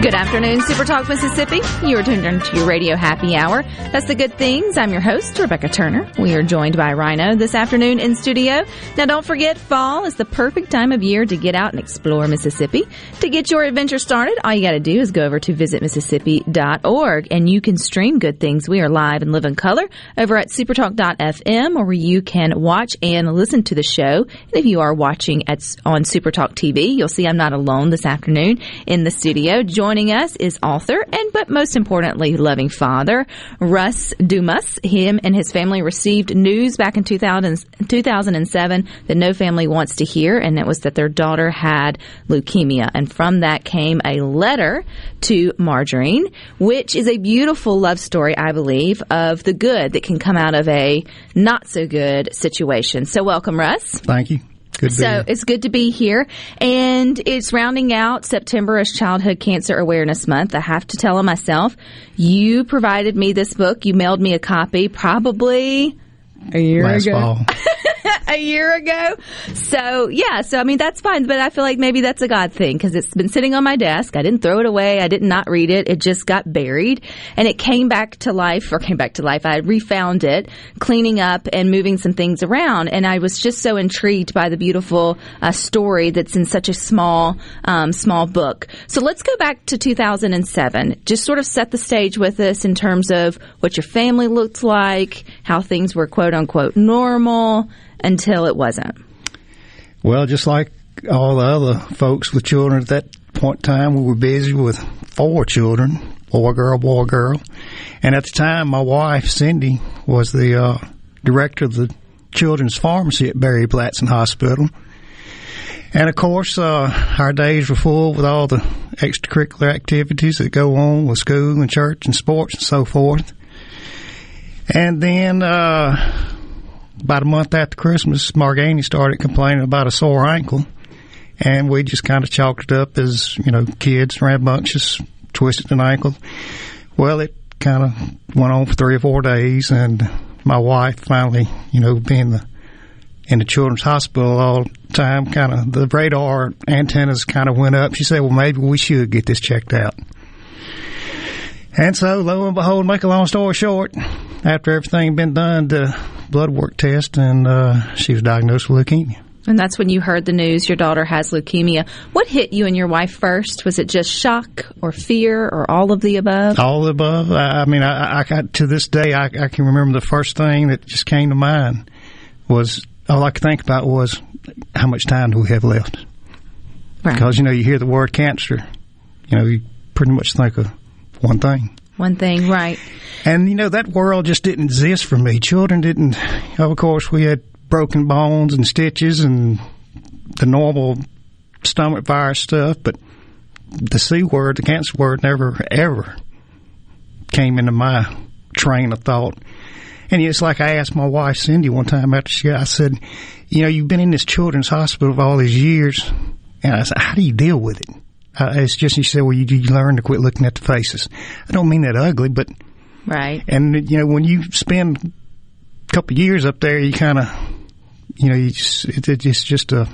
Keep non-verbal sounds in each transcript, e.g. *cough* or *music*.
Good afternoon, Super Talk Mississippi. You are tuned into your radio happy hour. That's the good things. I'm your host, Rebecca Turner. We are joined by Rhino this afternoon in studio. Now, don't forget, fall is the perfect time of year to get out and explore Mississippi. To get your adventure started, all you got to do is go over to visitmississippi.org and you can stream good things. We are live and live in color over at supertalk.fm where you can watch and listen to the show. And if you are watching at, on Supertalk TV, you'll see I'm not alone this afternoon in the studio. Joining us is author and, but most importantly, loving father, Russ Dumas. Him and his family received news back in 2000, 2007 that no family wants to hear, and it was that their daughter had leukemia. And from that came a letter to Margani, which is a beautiful love story, I believe, of the good that can come out of a not so good situation. So welcome, Russ. Thank you. Good So it's good to be here. And it's rounding out September as Childhood Cancer Awareness Month. I have to tell them myself, you provided me this book. You mailed me a copy probably a year last ago. *laughs* a year ago. So yeah, so I mean that's fine, but I feel like maybe that's a God thing because it's been sitting on my desk. I didn't throw it away. I did not read it. It just got buried, and it came back to life, or came back to life. I refound it, cleaning up and moving some things around, and I was just so intrigued by the beautiful uh, story that's in such a small, um, small book. So let's go back to 2007. Just sort of set the stage with us in terms of what your family looked like, how things were quote unquote normal until it wasn't. Well, just like all the other folks with children at that point in time, we were busy with four children boy, girl, boy, girl. And at the time, my wife, Cindy, was the uh, director of the children's pharmacy at Blair Batson Hospital. And of course, uh, our days were full with all the extracurricular activities that go on with school and church and sports and so forth. And then, uh, about a month after Christmas, Margani started complaining about a sore ankle, and we just kind of chalked it up as you know, kids rambunctious, twisted an ankle. Well, it kind of went on for three or four days, and my wife finally, you know, being the in the children's hospital all the time, kind of the radar antennas kind of went up. She said, "Well, maybe we should get this checked out." And so, lo and behold, make a long story short, after everything had been done, the blood work test, and uh, she was diagnosed with leukemia. And that's when you heard the news your daughter has leukemia. What hit you and your wife first? Was it just shock or fear or all of the above? All of the above. I, I mean, I, I, I to this day, I, I can remember the first thing that just came to mind was all I could think about was how much time do we have left? Right. Because you know, you hear the word cancer, you know, you pretty much think of one thing. One thing, right. And you know that world just didn't exist for me. Children didn't. Of course, we had broken bones and stitches and the normal stomach virus stuff, but the C word, the cancer word, never ever came into my train of thought. And it's like I asked my wife Cindy one time after she got, I said, "You know, you've been in this children's hospital for all these years, and I said, how do you deal with it?" Uh, it's just she said, "Well, you, you learn to quit looking at the faces." I don't mean that ugly, but Right. and you know, when you spend a couple of years up there, you kind of, you know, you just it, it's just a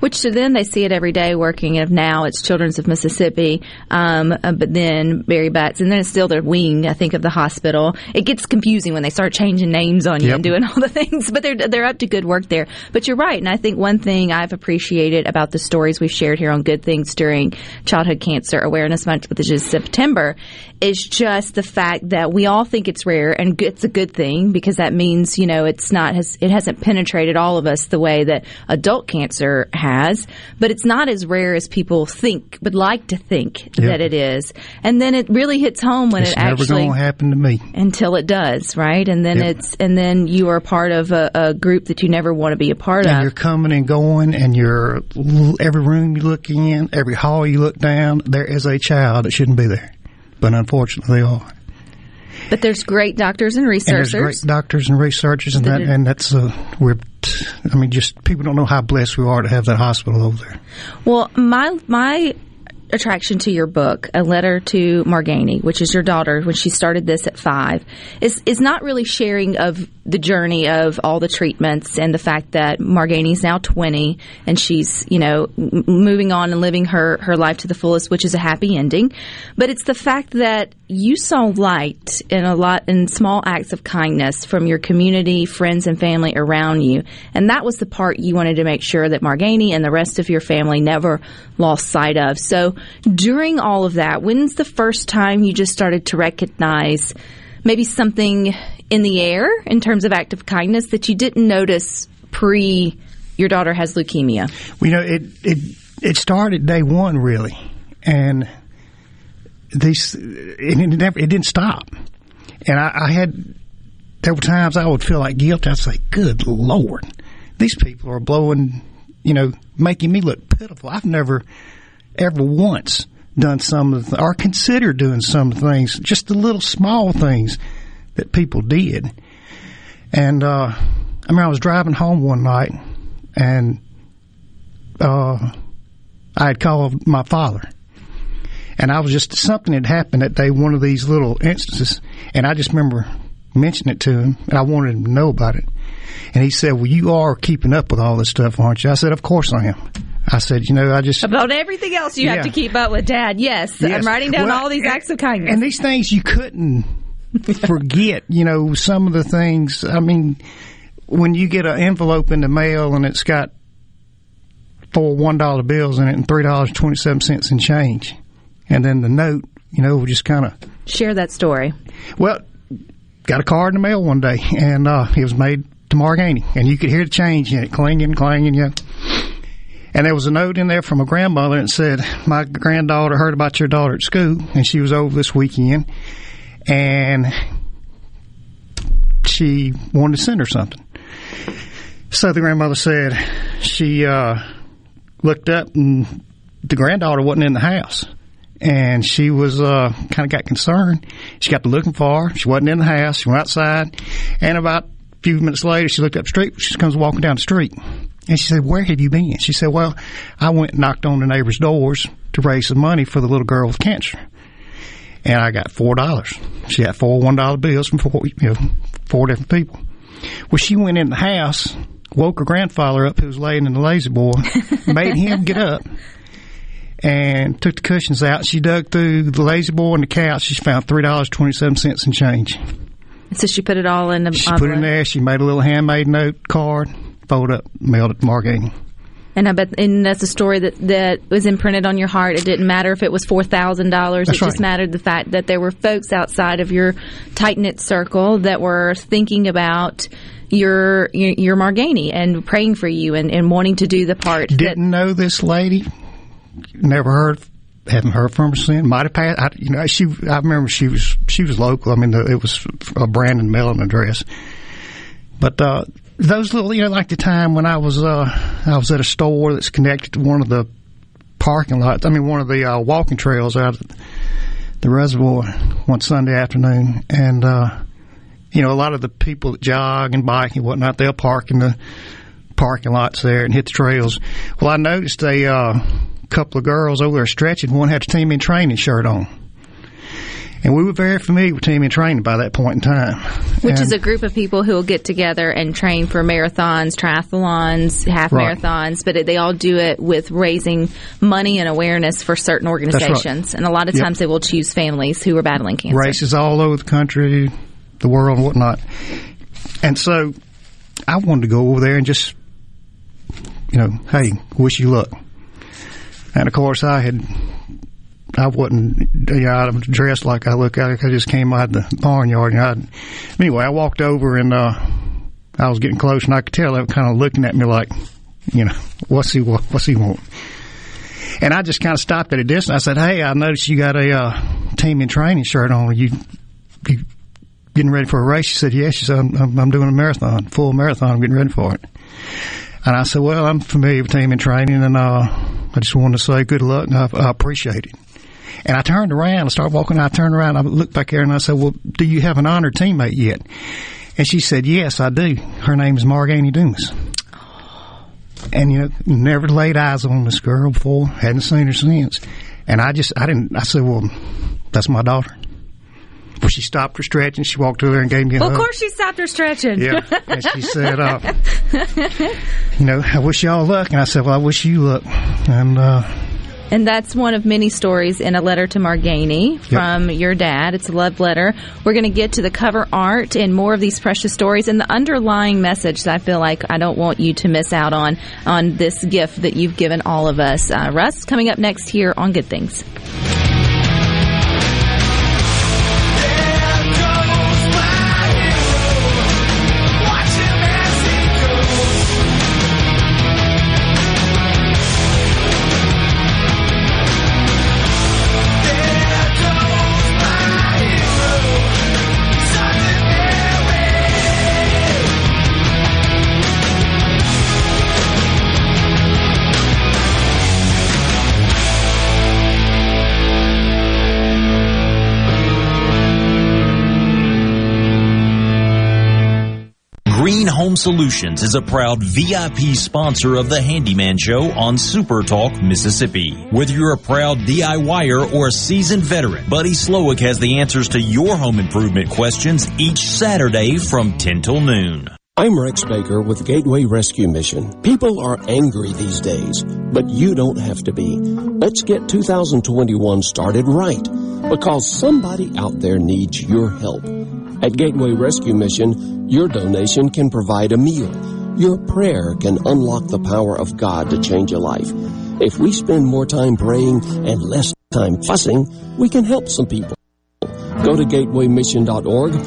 Which to them, they see it every day working. If now it's Children's of Mississippi, um, uh, but then Blair Batson, and then it's still their wing, I think, of the hospital. It gets confusing when they start changing names on you Yep. and doing all the *laughs* things, but they're, they're up to good work there. But you're right. And I think one thing I've appreciated about the stories we've shared here on Good Things during Childhood Cancer Awareness Month, which is September, is just the fact that we all think it's rare and it's a good thing because that means, you know, it's not, has, it hasn't penetrated all of us the way that adult cancer has, but it's not as rare as people think, would like to think that it is. And then it really hits home when It's it never actually going to happen to me. until it does, right? And then Yep. it's and then you are part of a, a group that you never want to be a part And of. you're coming and going, and you're every room you look in, every hall you look down, there is a child that shouldn't be there, but unfortunately they are. But there's great doctors and And researchers. there's great doctors and researchers, and That that, and that's uh, we're. I mean, just people don't know how blessed we are to have that hospital over there. Well, my my attraction to your book, A Letter to Margani, which is your daughter when she started this at five, is is not really sharing of the journey of all the treatments and the fact that Margani's now twenty and she's you know m- moving on and living her her life to the fullest, which is a happy ending. But it's the fact that you saw light in a lot in small acts of kindness from your community, friends, and family around you, and that was the part you wanted to make sure that Margani and the rest of your family never lost sight of. So during all of that, when's the first time you just started to recognize maybe something in the air in terms of act of kindness that you didn't notice pre your daughter has leukemia? You know, it it it started day one really, and it, it never it didn't stop, and I, I had there were times I would feel like guilt. I'd say, "Good Lord, these people are blowing, you know, making me look pitiful." I've never ever once done some of the, or considered doing some things, just the little small things that people did. And uh, I mean, I was driving home one night, and uh, I had called my father, and I was just something had happened that day, one of these little instances, and I just remember mentioning it to him, and I wanted him to know about it. And he said, "Well, you are keeping up with all this stuff, aren't you?" I said, "Of course I am." I said, "You know, I just About everything else you have to keep up with, Dad. Yes, Yes. I'm writing down Well, all these and- acts of kindness. And these things you couldn't forget, you know, some of the things. I mean, when you get an envelope in the mail and it's got four one dollar bills in it and three dollars twenty seven cents in change, and then the note, you know, just kind of Share that story. well, got a card in the mail one day, and uh, it was made to Margani, and you could hear the change in it, clanging, clanging, you know. And there was a note in there from a grandmother that said, "My granddaughter heard about your daughter at school, and she was over this weekend, and she wanted to send her something." So the grandmother said she uh, looked up, and the granddaughter wasn't in the house and she was uh, kind of got concerned. She got to looking for her. She wasn't in the house. She went outside, and about a few minutes later, she looked up the street. She comes walking down the street, and she said, "Where have you been?" She said, "Well, I went and knocked on the neighbors' doors to raise some money for the little girl with cancer, and I got four dollars. She got four one dollar bills from four, you know, four different people. Well, she went in the house." Woke her grandfather up, who was laying in the lazy boy, *laughs* made him get up, and took the cushions out. She dug through the lazy boy and the couch. She found three dollars twenty seven cents in change. So she put it all in the She put it in there. She made a little handmade note card, folded up, mailed it to Margani. And I bet, and that's a story that, that was imprinted on your heart. It didn't matter if it was four thousand dollars. It That's just mattered the fact that there were folks outside of your tight knit circle that were thinking about your your, your Margani and praying for you and, and wanting to do the part. that- Didn't know this lady. Never heard. Haven't heard from her since. Might have passed. I, you know, she. I remember she was she was local. I mean, the, it was a Brandon mailing address. But uh, those little, you know, like the time when I was uh, I was at a store that's connected to one of the parking lots. I mean, one of the uh, walking trails out of the reservoir one Sunday afternoon, and uh, you know, a lot of the people that jog and bike and whatnot, they'll park in the parking lots there and hit the trails. Well, I noticed a uh, couple of girls over there stretching. One had a team in training shirt on. And we were very familiar with team in training by that point in time. which And- is a group of people who will get together and train for marathons, triathlons, half Right. marathons, but it, they all do it with raising money and awareness for certain organizations. And a lot of Yep. times they will choose families who are battling cancer. races all over the country, the world, and whatnot. And so I wanted to go over there and just, you know, hey, wish you luck. And of course, I had, I wasn't, you know, I was dressed like I look like I just came out of the barnyard. And I, anyway, I walked over and uh, I was getting close, and I could tell they were kind of looking at me like, You know, what's he what's he want? And I just kind of stopped at a distance. I said, "Hey, I noticed you got a uh, team in training shirt on. You you getting ready for a race?" She said, "Yes." She said, "I'm, I'm, I'm doing a marathon, full marathon. I'm getting ready for it." And I said, "Well, I'm familiar with team in training, and uh, I just wanted to say good luck, and I, I appreciate it." And I turned around, I started walking. I turned around, I looked back there, and I said, "Well, do you have an honored teammate yet?" And she said, "Yes, I do. Her name is Margani Dumas." And you know, never laid eyes on this girl before. Hadn't seen her since. And I just, I didn't. I said, "Well, that's my daughter." Well, she stopped her stretching. She walked over there and gave me a Well, of course she stopped her stretching. Yeah. And she said, uh, *laughs* you know, I wish y'all luck. And I said, well, I wish you luck. And, uh, And that's one of many stories in a letter to Margani from your dad. It's a love letter. We're going to get to the cover art and more of these precious stories and the underlying message that I feel like I don't want you to miss out on on this gift that you've given all of us. Uh, Russ, coming up next here on Good Things. Solutions is a proud VIP sponsor of the Handyman Show on Super Talk, Mississippi. Whether you're a proud DIYer or a seasoned veteran, Buddy Slowick has the answers to your home improvement questions each Saturday from 10 till noon. I'm Rex Baker with Gateway Rescue Mission. People are angry these days, but you don't have to be. Let's get 2021 started right because somebody out there needs your help. At Gateway Rescue Mission, your donation can provide a meal. Your prayer can unlock the power of God to change a life. If we spend more time praying and less time fussing, we can help some people. Go to gatewaymission.org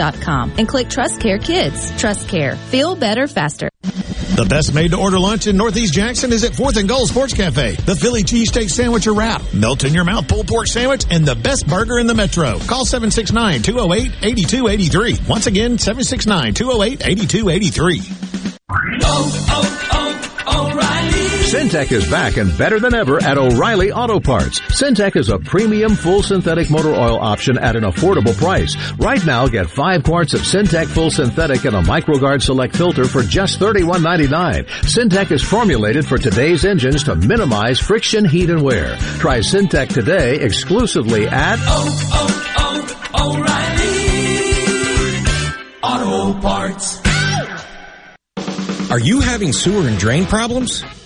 and click Trust Care Kids. Trust Care. Feel better faster. The best made to order lunch in Northeast Jackson is at 4th and Goal Sports Cafe. The Philly cheesesteak sandwich or wrap, melt in your mouth pulled pork sandwich, and the best burger in the metro. Call 769-208-8283. Once again, 769-208-8283. Oh, oh, oh, O'Reilly. Syntec is back and better than ever at O'Reilly Auto Parts. Syntec is a premium full synthetic motor oil option at an affordable price. Right now, get five quarts of Syntec full synthetic and a MicroGard Select filter for just $31.99. Syntec is formulated for today's engines to minimize friction, heat, and wear. Try Syntec today exclusively at Oh, oh, oh, O'Reilly. Auto Parts. Are you having sewer and drain problems?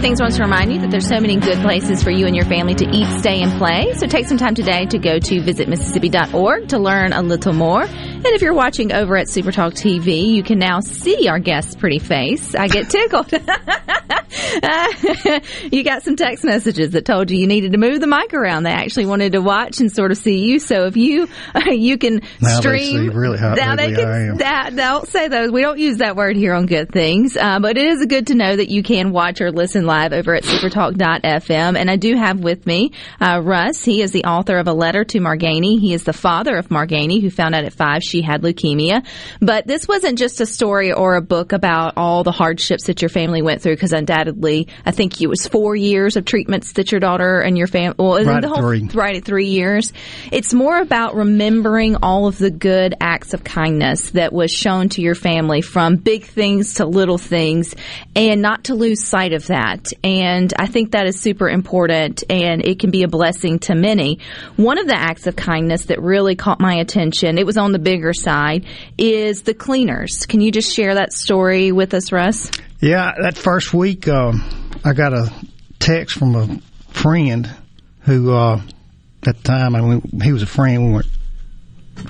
Good Things wants to remind you that there's so many good places for you and your family to eat, stay, and play. So take some time today to go to visitmississippi.org to learn a little more. And if you're watching over at Supertalk TV, you can now see our guest's pretty face. I get tickled. *laughs* *laughs* you got some text messages that told you you needed to move the mic around. They actually wanted to watch and sort of see you. So if you *laughs* you can Now they stream, see really how now they can that don't say those. We don't use that word here on Good Things, uh, but it is good to know that you can watch or listen live over at supertalk.fm. And I do have with me uh, Russ. He is the author of a letter to Margani. He is the father of Margani, who found out at five she had leukemia. But this wasn't just a story or a book about all the hardships that your family went through, because undoubtedly, I think it was four years of treatments that your daughter and your family. Well, Right the whole three. right at three years. It's more about remembering all of the good acts of kindness that was shown to your family from big things to little things and not to lose sight of that. And I think that is super important and it can be a blessing to many. One of the acts of kindness that really caught my attention, it was on the bigger side, is the cleaners. Can you just share that story with us, Russ? Yeah, that first week, um, I got a text from a friend who, uh, at the time, I mean, he was a friend. We weren't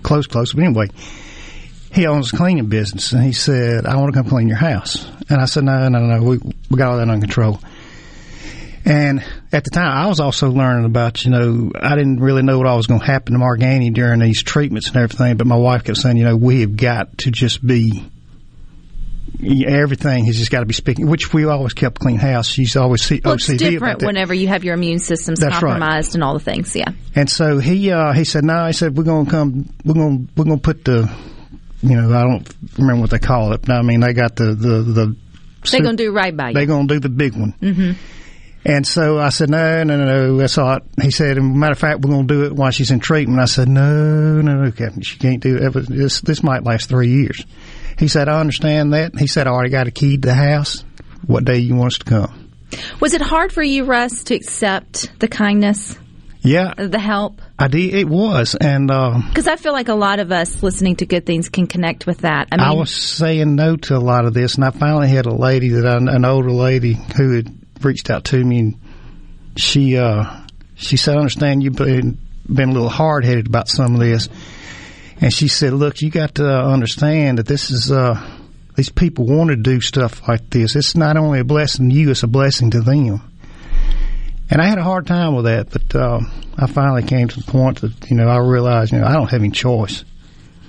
close, close, but anyway, he owns a cleaning business, and he said, "I want to come clean your house." And I said, "No, no, no, we we got all that under control." And at the time, I was also learning about, you know, I didn't really know what all was going to happen to Margani during these treatments and everything. But my wife kept saying, you know, we have got to just be everything has just got to be speaking. Which we always kept clean house. She's always C- Well, OCD it's different whenever you have your immune systems That's right. compromised and all the things. Yeah. And so he uh, he said, no, he said we're going to come, we're going to we're to put the, you know, I don't remember what they call it, but I mean they got the the the. They're going to do right by you. They're going to do the big one. hmm And so I said, no, no, no, no, that's all. right." He said, matter of fact, we're going to do it while she's in treatment. I said, no, no, no, Captain, she can't do it. This, this might last three years. He said, I understand that. He said, I already got a key to the house. What day you want us to come? Was it hard for you, Russ, to accept the kindness, Yeah, the help? I did. It was. And, um, Because I feel like a lot of us listening to good things can connect with that. I mean, I was saying no to a lot of this, and I finally had a lady that I, an older lady who had reached out to me, and she uh, she said, "I understand you've been been a little hard headed about some of this," and she said, "Look, you got to understand that this is." Uh, these people want to do stuff like this. It's not only a blessing to you; it's a blessing to them. And I had a hard time with that, but uh, I finally came to the point that you know I realized you know I don't have any choice.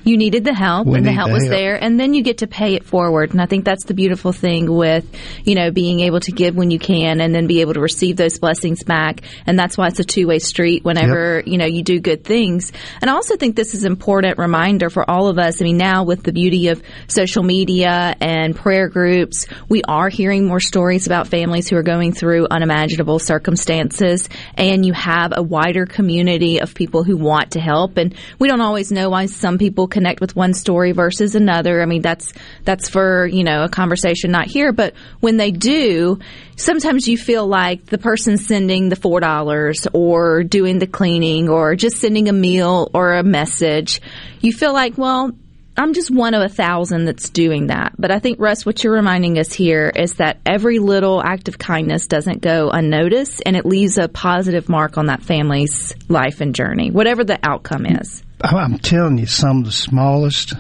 You needed the help We and the help the was help. there and then you get to pay it forward. And i think that's the beautiful thing with you know being able to give when you can and then be able to receive those blessings back. And that's why it's a two-way street whenever you know you do good things. And i also think this is an important reminder for all of us. I mean now with the beauty of social media and prayer groups we are hearing more stories about families who are going through unimaginable circumstances. And you have a wider community of people who want to help. And we don't always know why some people connect with one story versus another i mean that's that's for you know a conversation not here but when they do sometimes you feel like the person sending the four dollars or doing the cleaning or just sending a meal or a message you feel like well I'm just one of a thousand that's doing that. But I think, Russ, what you're reminding us here is that every little act of kindness doesn't go unnoticed and it leaves a positive mark on that family's life and journey, whatever the outcome is. I'm- telling you, some of the smallest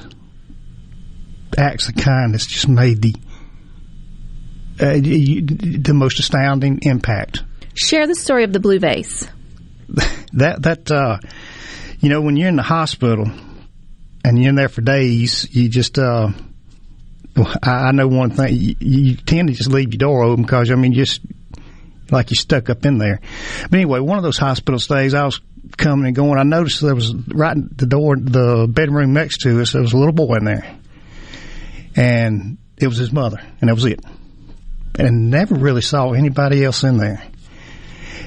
acts of kindness just made the uh, the most astounding impact. Share the story of the blue vase. *laughs* That that uh, you know, when you're in the hospital and you're in there for days, you just uh, I, I know one thing: you, you tend to just leave your door open because I mean, just like you're stuck up in there. But anyway, one of those hospital stays, I was coming and going. I noticed there was right the door, the bedroom next to us, there was a little boy in there, and it was his mother, and that was it. And never really saw anybody else in there.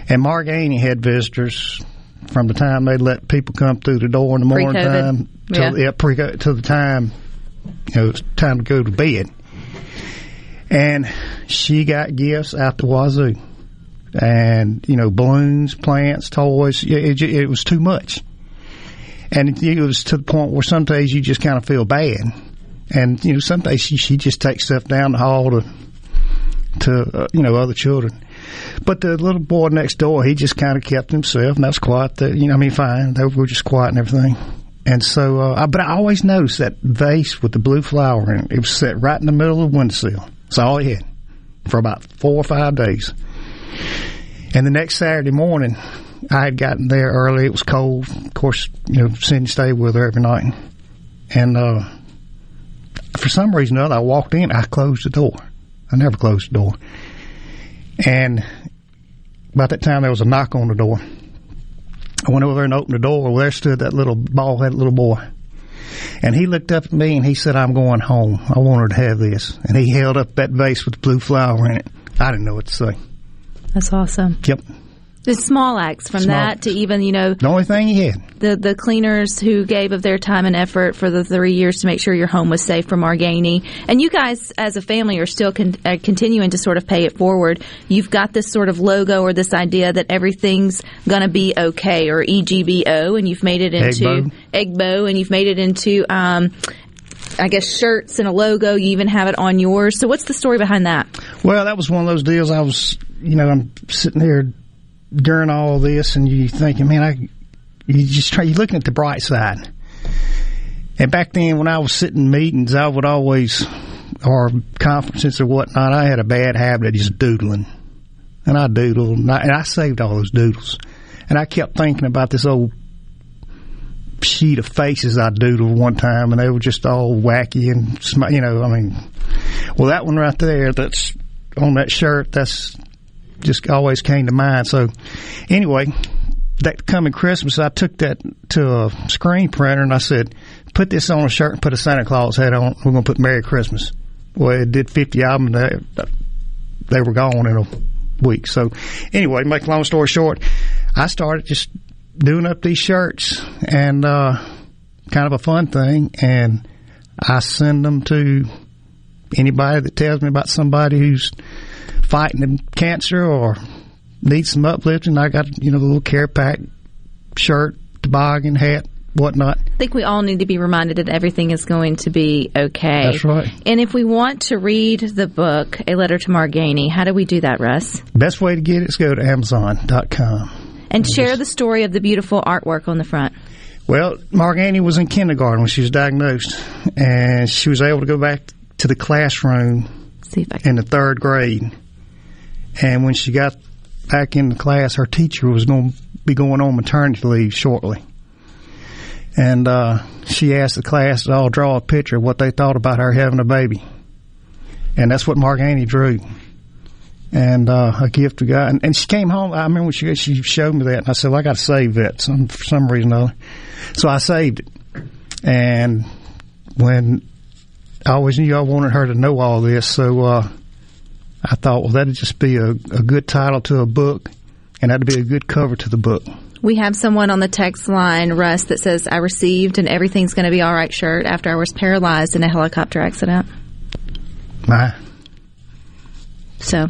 And Margani had visitors from the time they let people come through the door in the morning Pre-COVID. time till Yeah. yeah, to the time you know it's time to go to bed. And she got gifts out the wazoo. And, you know, balloons, plants, toys. It, it, it was too much. And it, it was to the point where some days you just kind of feel bad. And, you know, some days she, she just takes stuff down the hall to, to uh, you know, other children. But the little boy next door, he just kind of kept himself, and that's quiet. That you know, I mean, fine. They were just quiet and everything. And so, uh, I, but I always noticed that vase with the blue flower in it. It was set right in the middle of the windowsill. That's all he had for about four or five days. And the next Saturday morning, I had gotten there early. It was cold. Of course, you know, Cindy stayed with her every night. And uh, for some reason or other, I walked in. I closed the door. I never closed the door. And about that time, there was a knock on the door. I went over there and opened the door. Well, there stood that little bald headed little boy. And he looked up at me and he said, I'm going home. I want her to have this. And he held up that vase with the blue flower in it. I didn't know what to say. That's awesome. Yep. The small acts from Small that to even, you know, The only thing he had. the the cleaners who gave of their time and effort for the three years to make sure your home was safe from Margani. And you guys, as a family, are still con- uh, continuing to sort of pay it forward. You've got this sort of logo or this idea that everything's going to be okay, or EGBO, and you've made it into Egbo. Egbo, and you've made it into. Um, I guess shirts and a logo. You even have it on yours. So, what's the story behind that? Well, that was one of those deals. I was, you know, I'm sitting here during all this, and you thinking, man, I, you just try, you're looking at the bright side. And back then, when I was sitting in meetings, I would always, or conferences or whatnot, I had a bad habit of just doodling, and I doodled, and I, and I saved all those doodles, and I kept thinking about this old sheet of faces I doodled one time, and they were just all wacky and you know, I mean, well, that one right there, that's on that shirt, that's just always came to mind. So, anyway, that coming Christmas, I took that to a screen printer and I said, "Put this on a shirt and put a Santa Claus hat on. We're going to put Merry Christmas." Well, it did fifty them. They, they were gone in a week. So, anyway, make long story short, I started just doing up these shirts and uh, kind of a fun thing, and I send them to anybody that tells me about somebody who's fighting cancer or need some uplifting. I got you know the little care pack shirt, toboggan hat, whatnot. I think we all need to be reminded that everything is going to be okay. That's right. And if we want to read the book, A Letter to Margani, how do we do that, Russ? Best way to get it is go to Amazon.com. And share the story of the beautiful artwork on the front. Well, Margani was in kindergarten when she was diagnosed, and she was able to go back to the classroom See if I can. in the third grade. And when she got back in the class, her teacher was going to be going on maternity leave shortly. And uh, she asked the class to all draw a picture of what they thought about her having a baby. And that's what Margani drew. And uh, a gift to God. And, and she came home. I remember she she showed me that, and I said, well, "I got to save that some for some reason." Or other. So I saved it. And when I always knew I wanted her to know all this, so uh, I thought, well, that'd just be a, a good title to a book, and that'd be a good cover to the book. We have someone on the text line, Russ, that says, I received an Everything's Going to Be All Right shirt after I was paralyzed in a helicopter accident. My, So,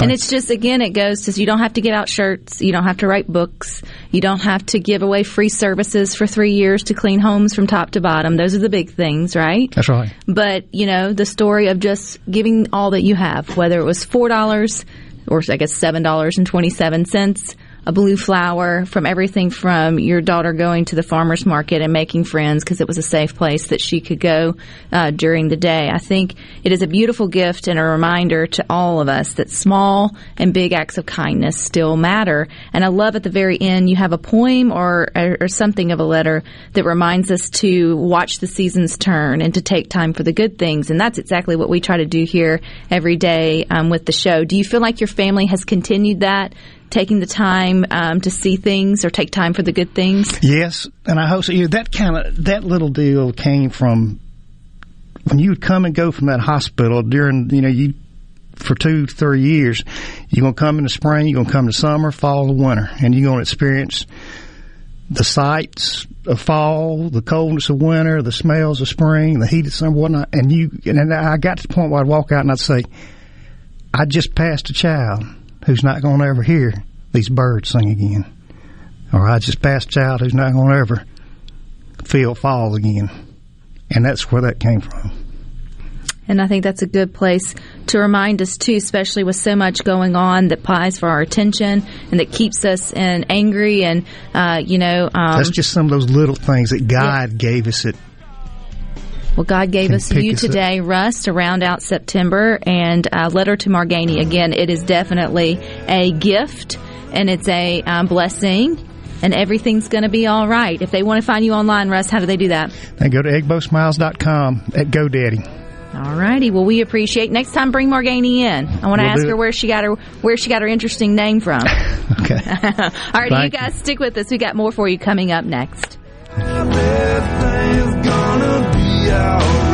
and it's just, again, it goes to you don't have to get out shirts. You don't have to write books. You don't have to give away free services for three years to clean homes from top to bottom. Those are the big things, right? that's right. But, you know, the story of just giving all that you have, whether it was $4 or I guess $7.27, a blue flower from everything from your daughter going to the farmer's market and making friends because it was a safe place that she could go uh, during the day. I think it is a beautiful gift and a reminder to all of us that small and big acts of kindness still matter. And I love at the very end you have a poem or, or, something of a letter that reminds us to watch the seasons turn and to take time for the good things. And that's exactly what we try to do here every day um, with the show. Do you feel like your family has continued that? Taking the time um, to see things or take time for the good things? Yes, and I hope so. You know, that kind of that little deal came from when you would come and go from that hospital during you know you for two three years. You're gonna come in the spring, you're gonna come in the summer, fall, the winter, and you're gonna experience the sights of fall, the coldness of winter, the smells of spring, the heat of summer, whatnot. And you, and I got to the point where I'd walk out and I'd say, I just passed a child who's not going to ever hear these birds sing again. Or I just passed child who's not going to ever feel fall again. And that's where that came from. And I think that's a good place to remind us too, especially with so much going on that pies for our attention and that keeps us in angry and uh, you know. Um, that's just some of those little things that God yeah. gave us. It. Well, God gave us you us today, up. Russ, to round out September, and uh, letter to Margani. Again, it is definitely a gift and it's a um, blessing and everything's going to be all right. If they want to find you online, Russ, how do they do that? They go to eggbosmiles.com at GoDaddy. All righty. Well, we appreciate. Next time, bring Margani in. I want to we'll ask her where she got her where she got her interesting name from. *laughs* okay. *laughs* All right, you guys stick with us. We got more for you coming up next out.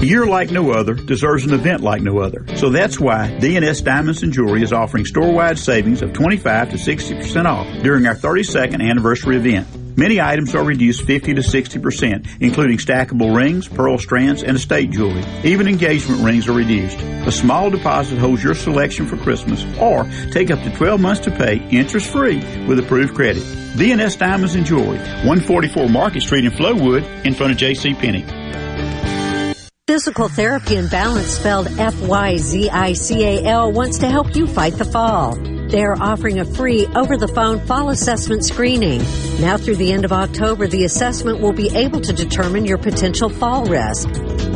A year like no other deserves an event like no other. So that's why DNS Diamonds and Jewelry is offering store-wide savings of 25 to 60% off during our 32nd anniversary event. Many items are reduced 50 to 60%, including stackable rings, pearl strands, and estate jewelry. Even engagement rings are reduced. A small deposit holds your selection for Christmas, or take up to 12 months to pay interest-free with approved credit. DNS Diamonds and Jewelry, 144 Market Street in Flowood, in front of J.C. Penney. Fyzical Therapy and Balance, spelled F-Y-Z-I-C-A-L, wants to help you fight the fall. They are offering a free over-the-phone fall assessment screening. Now through the end of October, the assessment will be able to determine your potential fall risk.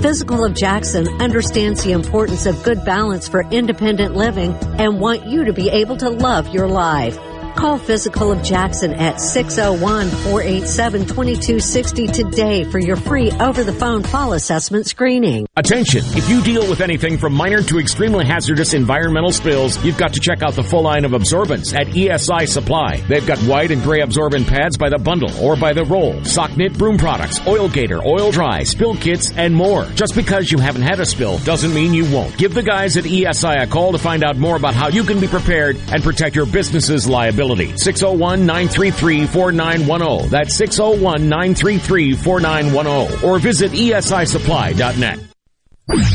Fyzical of Jackson understands the importance of good balance for independent living and want you to be able to love your life. Call Fyzical of Jackson at 601-487-2260 today for your free over-the-phone fall assessment screening. Attention! If you deal with anything from minor to extremely hazardous environmental spills, you've got to check out the full line of absorbents at ESI Supply. They've got white and gray absorbent pads by the bundle or by the roll, sock knit broom products, oil gator, oil dry, spill kits, and more. Just because you haven't had a spill doesn't mean you won't. Give the guys at ESI a call to find out more about how you can be prepared and protect your business's liability. 601 933 4910. That's 601 933 4910. Or visit esisupply.net.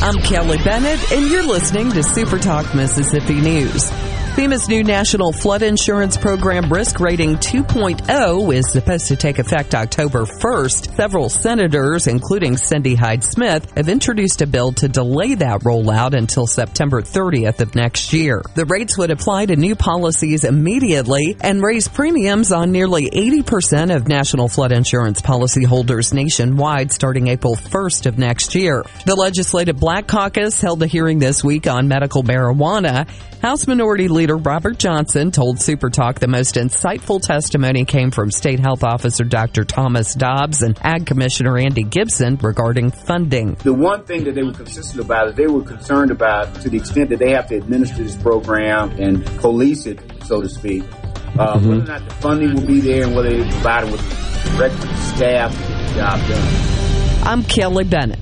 I'm Kelly Bennett, and you're listening to Super Talk Mississippi News. FEMA's new national flood insurance program risk rating 2.0 is supposed to take effect October 1st. Several senators, including Cindy Hyde Smith, have introduced a bill to delay that rollout until September 30th of next year. The rates would apply to new policies immediately and raise premiums on nearly 80% of national flood insurance policyholders nationwide starting April 1st of next year. The Legislative Black Caucus held a hearing this week on medical marijuana. House Minority Leader Robert Johnson told Supertalk the most insightful testimony came from State Health Officer Dr. Thomas Dobbs and Ag Commissioner Andy Gipson regarding funding. The one thing that they were consistent about is they were concerned about, to the extent that they have to administer this program and police it, so to speak, uh, Mm-hmm. whether or not the funding will be there and whether they provide it with the requisite staff to get the job done. I'm Kelly Bennett.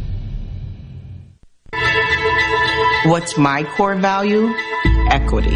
What's my core value? Equity.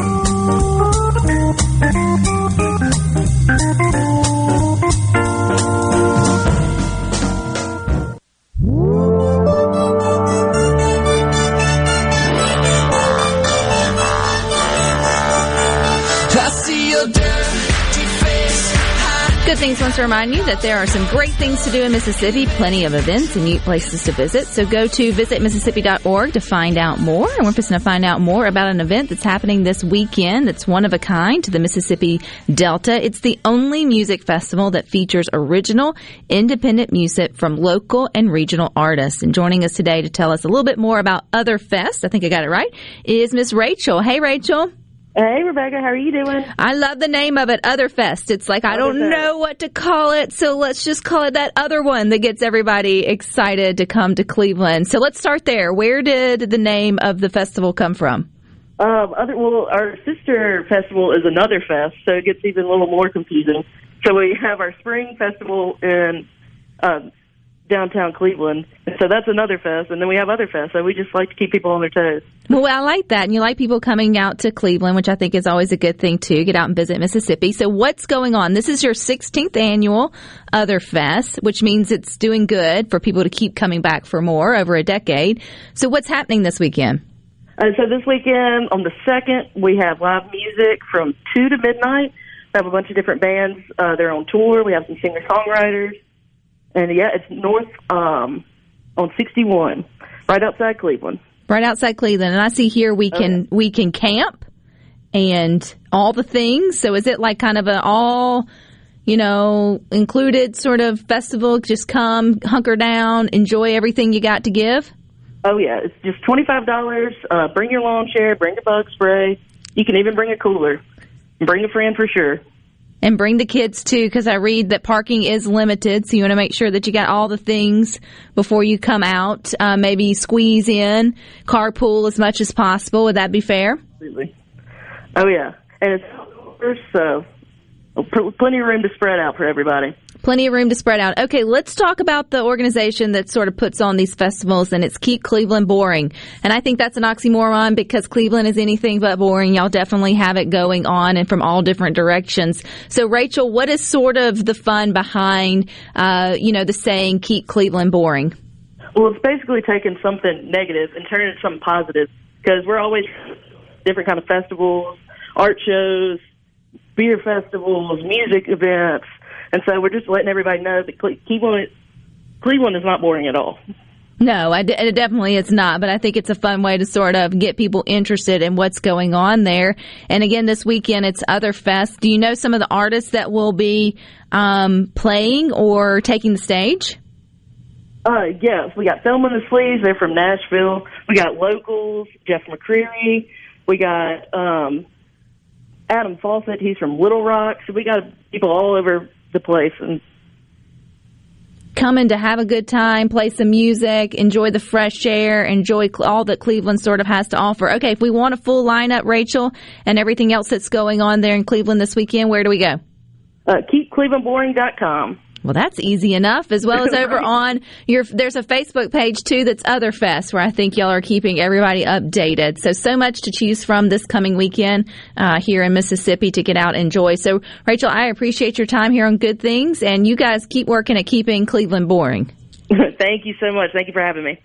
Good Things wants to remind you that there are some great things to do in Mississippi, plenty of events and neat places to visit. So go to visitmississippi.org to find out more. And we're just going to find out more about an event that's happening this weekend that's one of a kind to the Mississippi Delta. It's the only music festival that features original, independent music from local and regional artists. And joining us today to tell us a little bit more about Other Fest, I think I got it right, is Miss Rachel. Hey, Rachel. Hey, Rebecca, how are you doing? I love the name of it, Other Fest. It's like I don't Fest. know what to call it, so let's just call it that other one that gets everybody excited to come to Cleveland. So let's start there. Where did the name of the festival come from? Um, other well, our sister festival is another fest, so it gets even a little more confusing. So we have our spring festival in um, downtown Cleveland, and so that's another fest, and then we have other fests. So we just like to keep people on their toes. Well, I like that. And you like people coming out to Cleveland, which I think is always a good thing too. Get out and visit Mississippi. So what's going on? This is your 16th annual Other Fest, which means it's doing good for people to keep coming back for more over a decade. So what's happening this weekend? Uh, so this weekend on the second, we have live music from two to midnight. We have a bunch of different bands. Uh, they're on tour. We have some singer songwriters, and yeah, it's north um, on 61, right outside Cleveland. right outside Cleveland, and I see here we can we can camp and all the things. So is it like kind of an all, you know, included sort of festival? Just come, hunker down, enjoy everything you got to give. Oh yeah, it's just twenty five dollars. Uh, bring your lawn chair, bring a bug spray. You can even bring a cooler. Bring a friend for sure. And bring the kids too, because I read that parking is limited. So you want to make sure that you got all the things before you come out. Uh, maybe squeeze in, carpool as much as possible. Would that be fair? Absolutely. Oh yeah, and it's so plenty of room to spread out for everybody. Plenty of room to spread out. Okay, let's talk about the organization that sort of puts on these festivals, and it's Keep Cleveland Boring. And I think that's an oxymoron because Cleveland is anything but boring. Y'all definitely have it going on and from all different directions. So, Rachel, what is sort of the fun behind, uh, you know, the saying "Keep Cleveland Boring"? Well, it's basically taking something negative and turning it into something positive because we're always different kind of festivals, art shows, beer festivals, music events, and so we're just letting everybody know that Cleveland, Cleveland is not boring at all. No, I d- it definitely it's not, but I think it's a fun way to sort of get people interested in what's going on there. And again, this weekend it's Other Fest. Do you know some of the artists that will be um, playing or taking the stage? Uh, yes, we got Thelma and the Sleaze. They're from Nashville. We got locals, Jeff McCreary. We got um, Adam Fawcett. He's from Little Rock. So we got people all over the place, and coming to have a good time, play some music, enjoy the fresh air, enjoy all that Cleveland sort of has to offer. Okay, if we want a full lineup, Rachel, and everything else that's going on there in Cleveland this weekend, where do we go? uh, keepclevelandboring.com. Well, that's easy enough. As well as *laughs* over on your, there's a Facebook page too that's Other Fest, where I think y'all are keeping everybody updated. So, so much to choose from this coming weekend uh, here in Mississippi to get out and enjoy. So, Rachel, I appreciate your time here on Good Things, and you guys keep working at keeping Cleveland boring. *laughs* Thank you so much. Thank you for having me.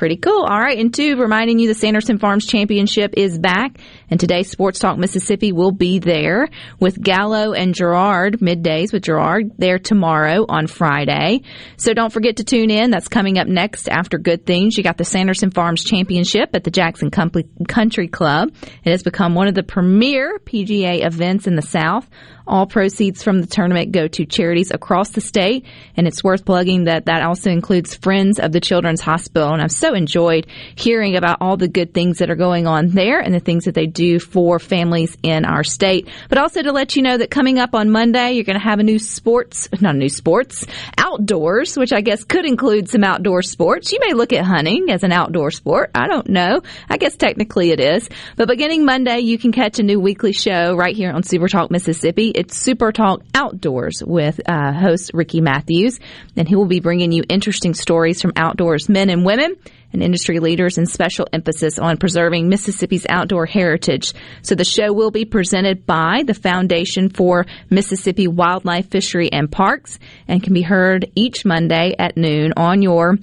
Pretty cool. All right. And two, reminding you the Sanderson Farms Championship is back. And today, Sports Talk Mississippi will be there with Gallo and Gerard, middays with Gerard, there tomorrow on Friday. So don't forget to tune in. That's coming up next after Good Things. You got the Sanderson Farms Championship at the Jackson Country Club. It has become one of the premier PGA events in the South. All proceeds from the tournament go to charities across the state, and it's worth plugging that that also includes Friends of the Children's Hospital. And I've so enjoyed hearing about all the good things that are going on there and the things that they do for families in our state. But also to let you know that coming up on Monday, you're going to have a new sports, not a new sports, outdoors, which I guess could include some outdoor sports. You may look at hunting as an outdoor sport. I don't know. I guess technically it is. But beginning Monday, you can catch a new weekly show right here on Super Talk Mississippi. It's Super Talk Outdoors with uh, host Ricky Matthews, and he will be bringing you interesting stories from outdoors men and women and industry leaders and special emphasis on preserving Mississippi's outdoor heritage. So the show will be presented by the Foundation for Mississippi Wildlife, Fishery, and Parks and can be heard each Monday at noon on your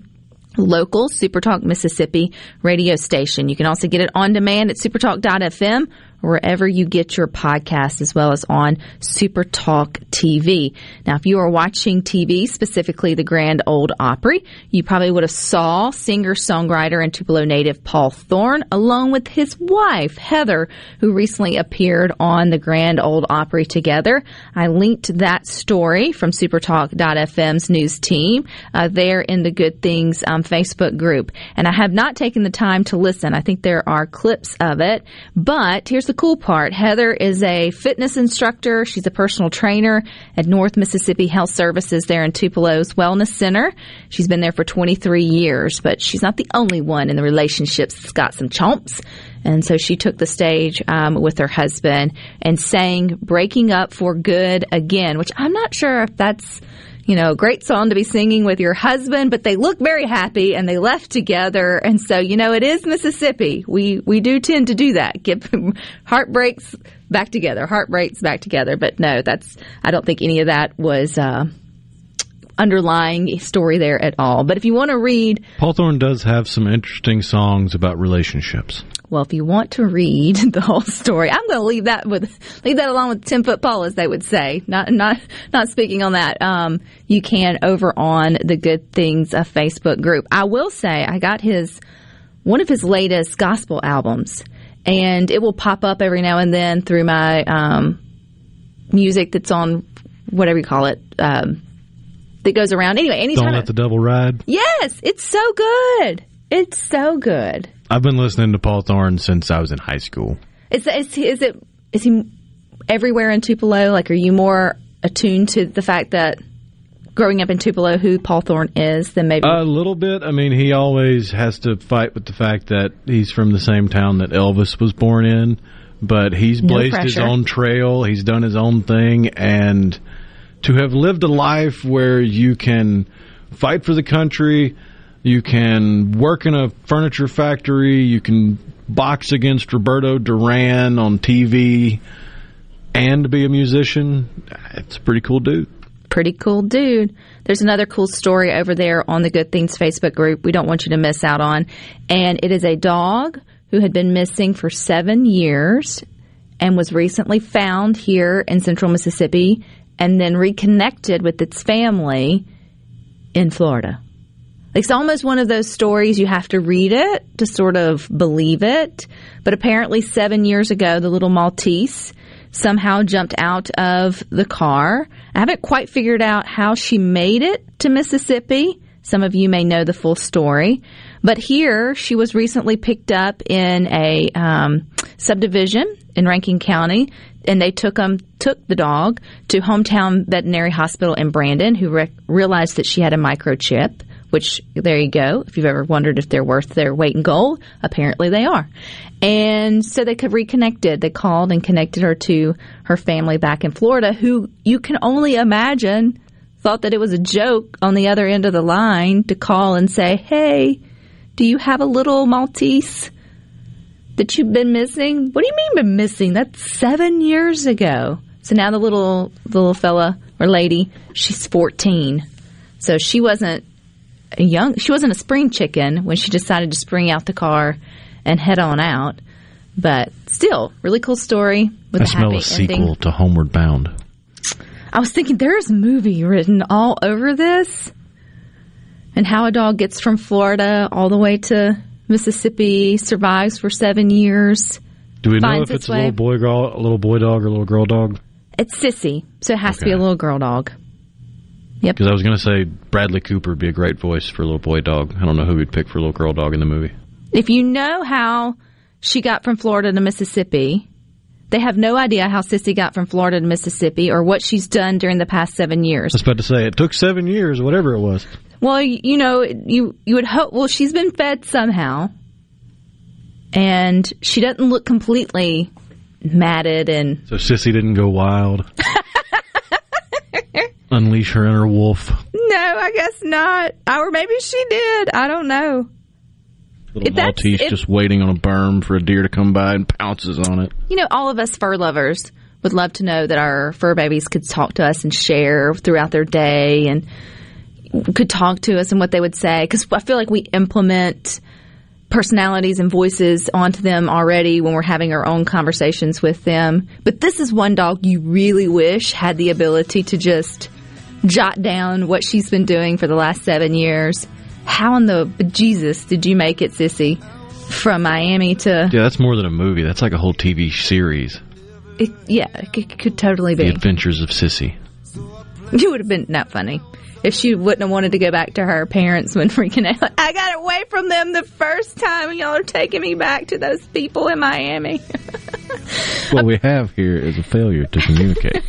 local Supertalk Mississippi radio station. You can also get it on demand at supertalk.fm wherever you get your podcasts as well as on Super Talk TV. Now, if you are watching TV, specifically the Grand Ole Opry, you probably would have saw singer-songwriter and Tupelo native Paul Thorn along with his wife, Heather, who recently appeared on the Grand Ole Opry together. I linked that story from supertalk.fm's news team uh, there in the Good Things um, Facebook group. And I have not taken the time to listen. I think there are clips of it, but here's the cool part. Heather is a fitness instructor. She's a personal trainer at North Mississippi Health Services there in Tupelo's Wellness Center. She's been there for 23 years, but she's not the only one in the relationships that's got some chomps. And so she took the stage um, with her husband and sang Breaking Up for Good again, which I'm not sure if that's you know, great song to be singing with your husband, but they look very happy and they left together. And so, you know, it is Mississippi. We, we do tend to do that. Get *laughs* heartbreaks back together, heartbreaks back together. But no, that's, I don't think any of that was, uh, underlying story there at all. But if you want to read, Paul Thorn does have some interesting songs about relationships. Well, if you want to read *laughs* the whole story, I'm going to leave that with leave that along with ten foot Paul, as they would say. Not not not speaking on that. Um, you can over on the Good Things uh, Facebook group. I will say I got his one of his latest gospel albums, and it will pop up every now and then through my um, music that's on whatever you call it. Um, that goes around anyway. Anytime Don't let the devil ride. Yes, it's so good. It's so good. I've been listening to Paul Thorn since I was in high school. Is, is, is it is he everywhere in Tupelo? Like, are you more attuned to the fact that growing up in Tupelo, who Paul Thorn is, than maybe a little bit? I mean, he always has to fight with the fact that he's from the same town that Elvis was born in, but he's No blazed his own trail. He's done his own thing, and to have lived a life where you can fight for the country, you can work in a furniture factory, you can box against Roberto Duran on TV, and be a musician. It's a pretty cool dude. Pretty cool dude. There's another cool story over there on the Good Things Facebook group we don't want you to miss out on. And it is a dog who had been missing for seven years and was recently found here in central Mississippi and then reconnected with its family in Florida. It's almost one of those stories you have to read it to sort of believe it. But apparently, seven years ago, the little Maltese somehow jumped out of the car. I haven't quite figured out how she made it to Mississippi. Some of you may know the full story. But here, she was recently picked up in a um, subdivision in Rankin County, and they took them took the dog to hometown veterinary hospital in Brandon, who re- realized that she had a microchip. Which there you go. If you've ever wondered if they're worth their weight in gold, apparently they are. And so they reconnected. They called and connected her to her family back in Florida, who you can only imagine thought that it was a joke on the other end of the line to call and say, "Hey, do you have a little Maltese that you've been missing? What do you mean been missing? That's seven years ago. So now the little the little fella or lady, she's fourteen. So she wasn't a young she wasn't a spring chicken when she decided to spring out the car and head on out. But still, really cool story with I a smell a sequel ending. to Homeward Bound. I was thinking there's a movie written all over this and how a dog gets from Florida all the way to Mississippi, survives for seven years. Do we know if its it's a little boy girl, a little boy dog, or a little girl dog? It's sissy, so it has to be a little girl dog. Yep. Because I was going to say Bradley Cooper would be a great voice for a little boy dog. I don't know who we'd pick for a little girl dog in the movie. If you know how she got from Florida to Mississippi, they have no idea how Sissy got from Florida to Mississippi or what she's done during the past seven years. I was about to say it took seven years, whatever it was. Well, you know, you you would hope. Well, she's been fed somehow, and she doesn't look completely matted and So Sissy didn't go wild. *laughs* Unleash her inner wolf. no, I guess not. Or maybe she did. I don't know. Little If Maltese if- just waiting on a berm for a deer to come by and pounces on it. You know, all of us fur lovers would love to know that our fur babies could talk to us and share throughout their day and could talk to us and what they would say. Because I feel like we implement personalities and voices onto them already when we're having our own conversations with them. But this is one dog you really wish had the ability to just jot down what she's been doing for the last seven years. How in the Jesus did you make it, Sissy? From Miami to Yeah, that's more than a movie. That's like a whole TV series. it, yeah, it could, could totally The be. Adventures of Sissy. *laughs* You would have been not funny if she wouldn't have wanted to go back to her parents when freaking out. I got away from them the first time, and y'all are taking me back to those people in Miami. *laughs* What we have here is a failure to communicate.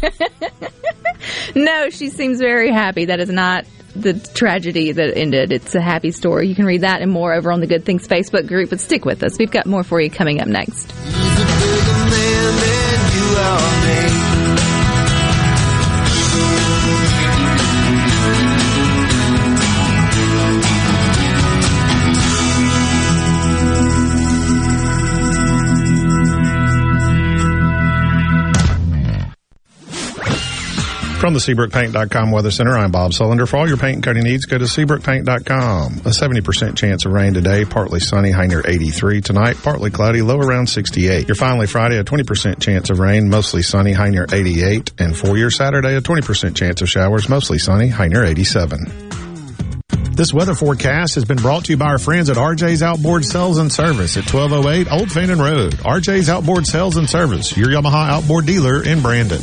*laughs* no, she seems very happy. That is not the tragedy that ended. It's a happy story. You can read that and more over on the Good Things Facebook group. But stick with us. We've got more for you coming up next. From the SeabrookPaint.com Weather Center, I'm Bob Sullender. For all your paint and coating needs, go to SeabrookPaint.com. A 70% chance of rain today, partly sunny, high near 83. Tonight, partly cloudy, low around 68. Your finally Friday, a 20% chance of rain, mostly sunny, high near 88. And for your Saturday, a 20% chance of showers, mostly sunny, high near 87. This weather forecast has been brought to you by our friends at RJ's Outboard Sales and Service at 1208 Old Fannin Road. RJ's Outboard Sales and Service, your Yamaha outboard dealer in Brandon.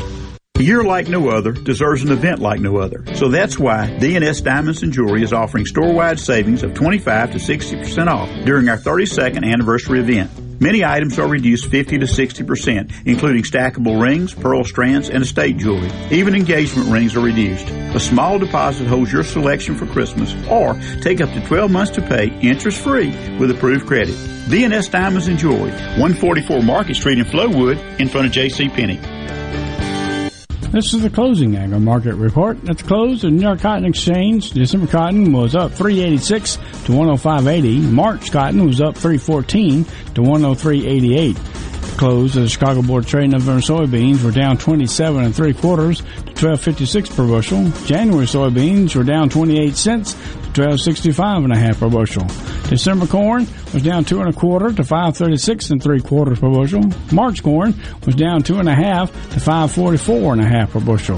A year like no other deserves an event like no other. So that's why DNS Diamonds and Jewelry is offering store-wide savings of 25 to 60% off during our 32nd anniversary event. Many items are reduced 50 to 60%, including stackable rings, pearl strands, and estate jewelry. Even engagement rings are reduced. A small deposit holds your selection for Christmas, or take up to 12 months to pay interest-free with approved credit. DNS Diamonds and Jewelry, 144 Market Street in Flowood, in front of J.C. Penney. This is the closing agri market report. At the close, the New York Cotton Exchange, December cotton was up 386 to 105.80. March cotton was up 314 to 103.88. Close of the Chicago Board of Trade November soybeans were down 27 and three quarters to 12.56 per bushel. January soybeans were down 28 cents 12.65 and a half per bushel. December corn was down two and a quarter to 5.36 and three quarters per bushel. March corn was down two and a half to 5.44 and a half per bushel.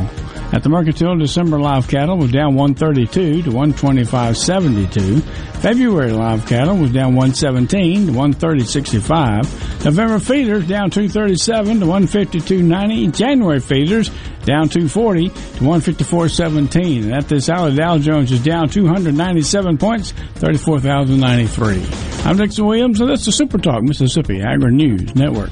At the Mercantile, December live cattle was down 132 to 125.72. February live cattle was down 117 to 130.65. November feeders down 237 to 152.90. January feeders down 240 to 154.17. And at this hour, Dow Jones is down 297 points, 34,093. I'm Dixon Williams, and that's the Super Talk Mississippi Agri News Network.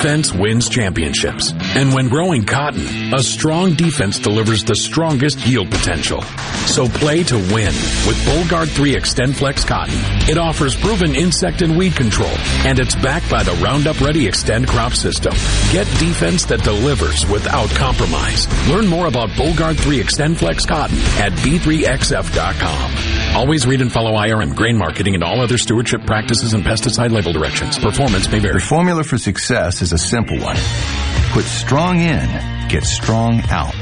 Defense wins championships. And when growing cotton, a strong defense delivers the strongest yield potential. So play to win with Bollgard 3 XtendFlex Cotton. It offers proven insect and weed control, and it's backed by the Roundup Ready Xtend crop system. Get defense that delivers without compromise. Learn more about Bollgard 3 XtendFlex Cotton at b3xf.com. Always read and follow IRM grain marketing and all other stewardship practices and pesticide label directions. Performance may vary. The formula for success is a simple one. Put strong in, get strong out.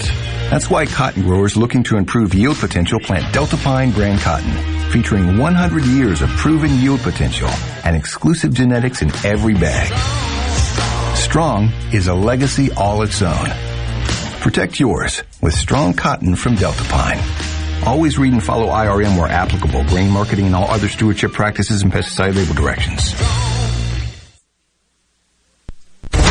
That's why cotton growers looking to improve yield potential plant Deltapine brand cotton, featuring 100 years of proven yield potential and exclusive genetics in every bag. Strong is a legacy all its own. Protect yours with strong cotton from Deltapine. Always read and follow IRM where applicable, grain marketing and all other stewardship practices and pesticide label directions.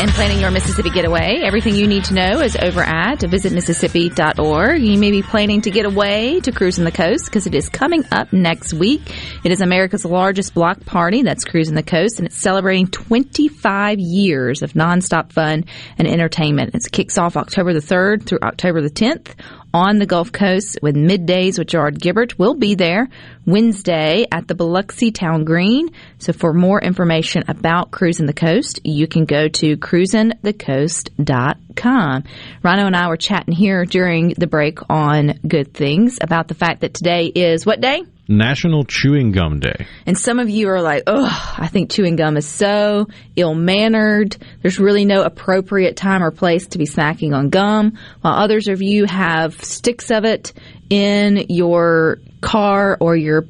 In planning your Mississippi getaway. Everything you need to know is over at visitmississippi.org. You may be planning to get away to cruising the coast because it is coming up next week. It is America's largest block party that's cruising the coast and it's celebrating 25 years of nonstop fun and entertainment. It kicks off October the 3rd through October the 10th on the Gulf Coast with middays with Gerard Gibert. We'll be there Wednesday at the Biloxi Town Green. So for more information about Cruising the Coast, you can go to cruisingthecoast.com. Rhino and I were chatting here during the break on good things about the fact that today is what day? National Chewing Gum Day. And some of you are like, oh, I think chewing gum is so ill mannered. There's really no appropriate time or place to be snacking on gum. While others of you have sticks of it in your car or your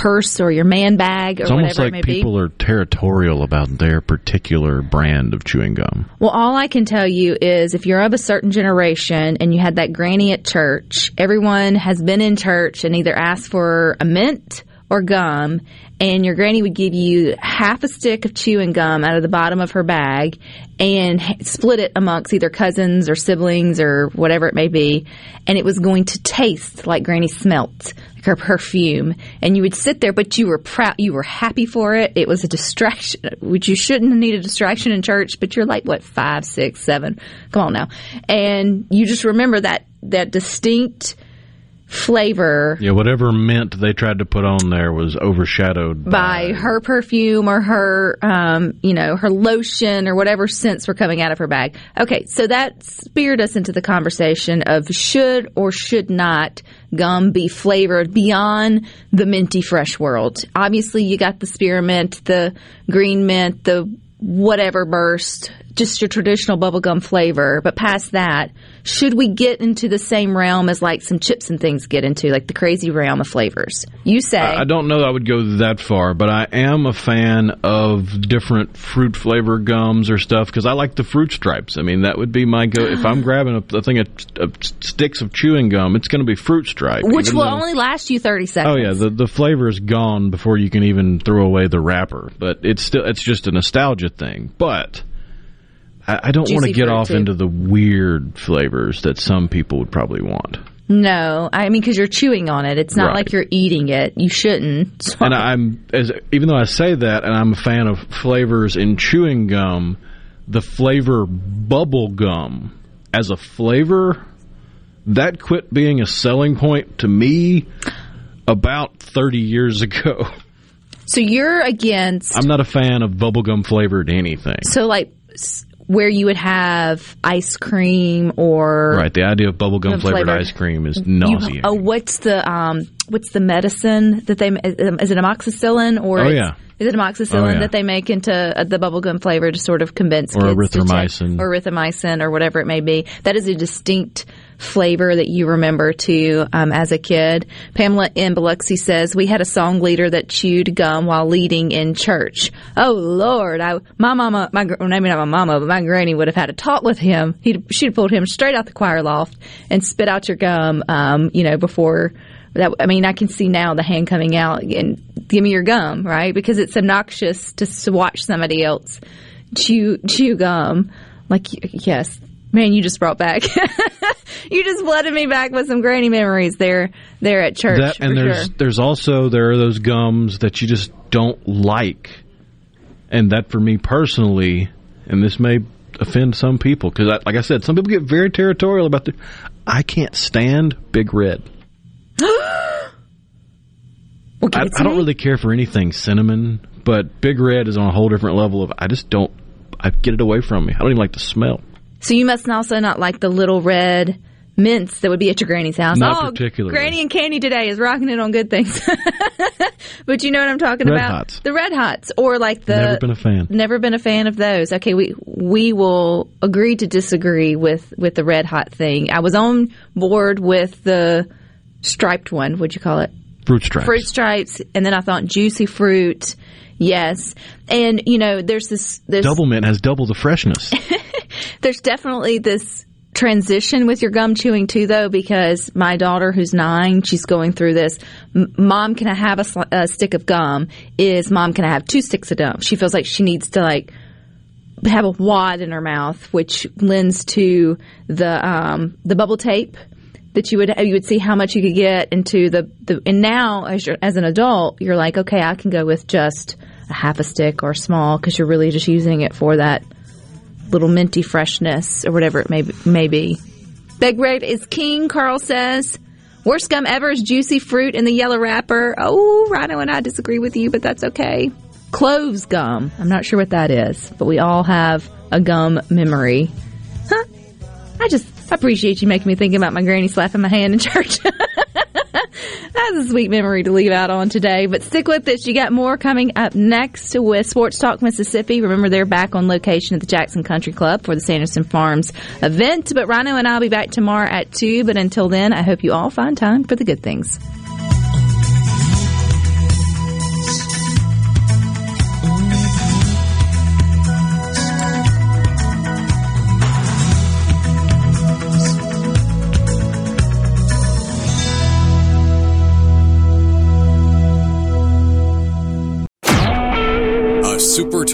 purse or your man bag or It's whatever almost like people be. are territorial about their particular brand of chewing gum. Well, all I can tell you is if you're of a certain generation and you had that granny at church, everyone has been in church and either asked for a mint or gum, and your granny would give you half a stick of chewing gum out of the bottom of her bag and split it amongst either cousins or siblings or whatever it may be, and it was going to taste like granny smelt, like her perfume. And you would sit there, but you were proud, you were happy for it. It was a distraction, which you shouldn't need a distraction in church, but you're like, what, five, six, seven? Come on now. And you just remember that, that distinct, flavor Yeah, whatever mint they tried to put on there was overshadowed by her perfume or her, um, you know, her lotion or whatever scents were coming out of her bag. Okay, so that speared us into the conversation of should or should not gum be flavored beyond the minty fresh world. Obviously, you got the spearmint, the green mint, the whatever burst, just your traditional bubblegum flavor. But past that, should we get into the same realm as like some chips and things get into, like the crazy realm of flavors? You say. I I don't know that I would go that far, but I am a fan of different fruit flavor gums or stuff because I like the fruit stripes. I mean, that would be my go. If I'm *gasps* grabbing a, a thing of, of sticks of chewing gum, it's going to be fruit stripe. Which will though- only last you 30 seconds. Oh yeah, the the flavor is gone before you can even throw away the wrapper. But it's still it's just a nostalgia thing. But I, I don't want to get off too. into the weird flavors that some people would probably want. No, I mean, because you're chewing on it. It's not Right. like you're eating it. You shouldn't. So- And I'm as even though I say that, and I'm a fan of flavors in chewing gum, the flavor bubble gum as a flavor that quit being a selling point to me about 30 years ago. so you're against. I'm not a fan of bubblegum flavored anything. so, like, where you would have ice cream or. Right, the idea of bubblegum The flavored ice cream is You- nauseating. oh, what's the um, what's the medicine that they is it amoxicillin or Oh, yeah. is it amoxicillin Oh, yeah. that they make into uh, the bubblegum flavor to sort of convince Or kids to take- erythromycin. or erythromycin or whatever it may be that is a distinct flavor that you remember too um, as a kid Pamela in Biloxi says we had a song leader that chewed gum while leading in church oh lord I my mama my maybe not my mama but my granny would have had a talk with him he'd she'd pulled him straight out the choir loft and spit out your gum um, you know before that I mean, I can see now the hand coming out and give me your gum, right? Because it's obnoxious to watch somebody else chew chew gum. Like, yes, man, you just brought back. *laughs* you just flooded me back with some granny memories there, there at church. that and there's sure. there's also there are those gums that you just don't like, and that for me personally, and this may offend some people because, like I said, some people get very territorial about the. I can't stand Big Red. *gasps* I, I don't really care for anything cinnamon, but Big Red is on a whole different level of. I just don't. I get it away from me. I don't even like the smell. So you must also not like the little red mints that would be at your granny's house. Not oh, particularly. Granny and Candy today is rocking it on good things. *laughs* but you know what I'm talking Red about? Hots. The red hots, or like the Never been a fan. Never been a fan of those. Okay, we we will agree to disagree with with the red hot thing. I was on board with the striped one. What'd you call it? Fruit stripes. Fruit stripes, and then I thought juicy fruit. Yes, and you know, there's this this Double mint has double the freshness. *laughs* there's definitely this transition with your gum chewing too, though, because my daughter, who's nine, she's going through this. Mom, can I have a, sli- a stick of gum? Is mom, can I have two sticks of gum? She feels like she needs to like have a wad in her mouth, which lends to the um, the bubble tape that you would you would see how much you could get into the, the and now as you're, as an adult you're like okay I can go with just a half a stick or small because you're really just using it for that little minty freshness or whatever it may be. May be. Big Red is king, Carl says. Worst gum ever is juicy fruit in the yellow wrapper. Oh, Rhino and I disagree with you, but that's okay. Cloves gum. I'm not sure what that is, but we all have a gum memory. Huh? I just appreciate you making me think about my granny slapping my hand in church. *laughs* That's a sweet memory to leave out on today. But stick with this. You got more coming up next with Sports Talk Mississippi. Remember, they're back on location at the Jackson Country Club for the Sanderson Farms event. But Rhino and I'll be back tomorrow at 2. But until then, I hope you all find time for the good things.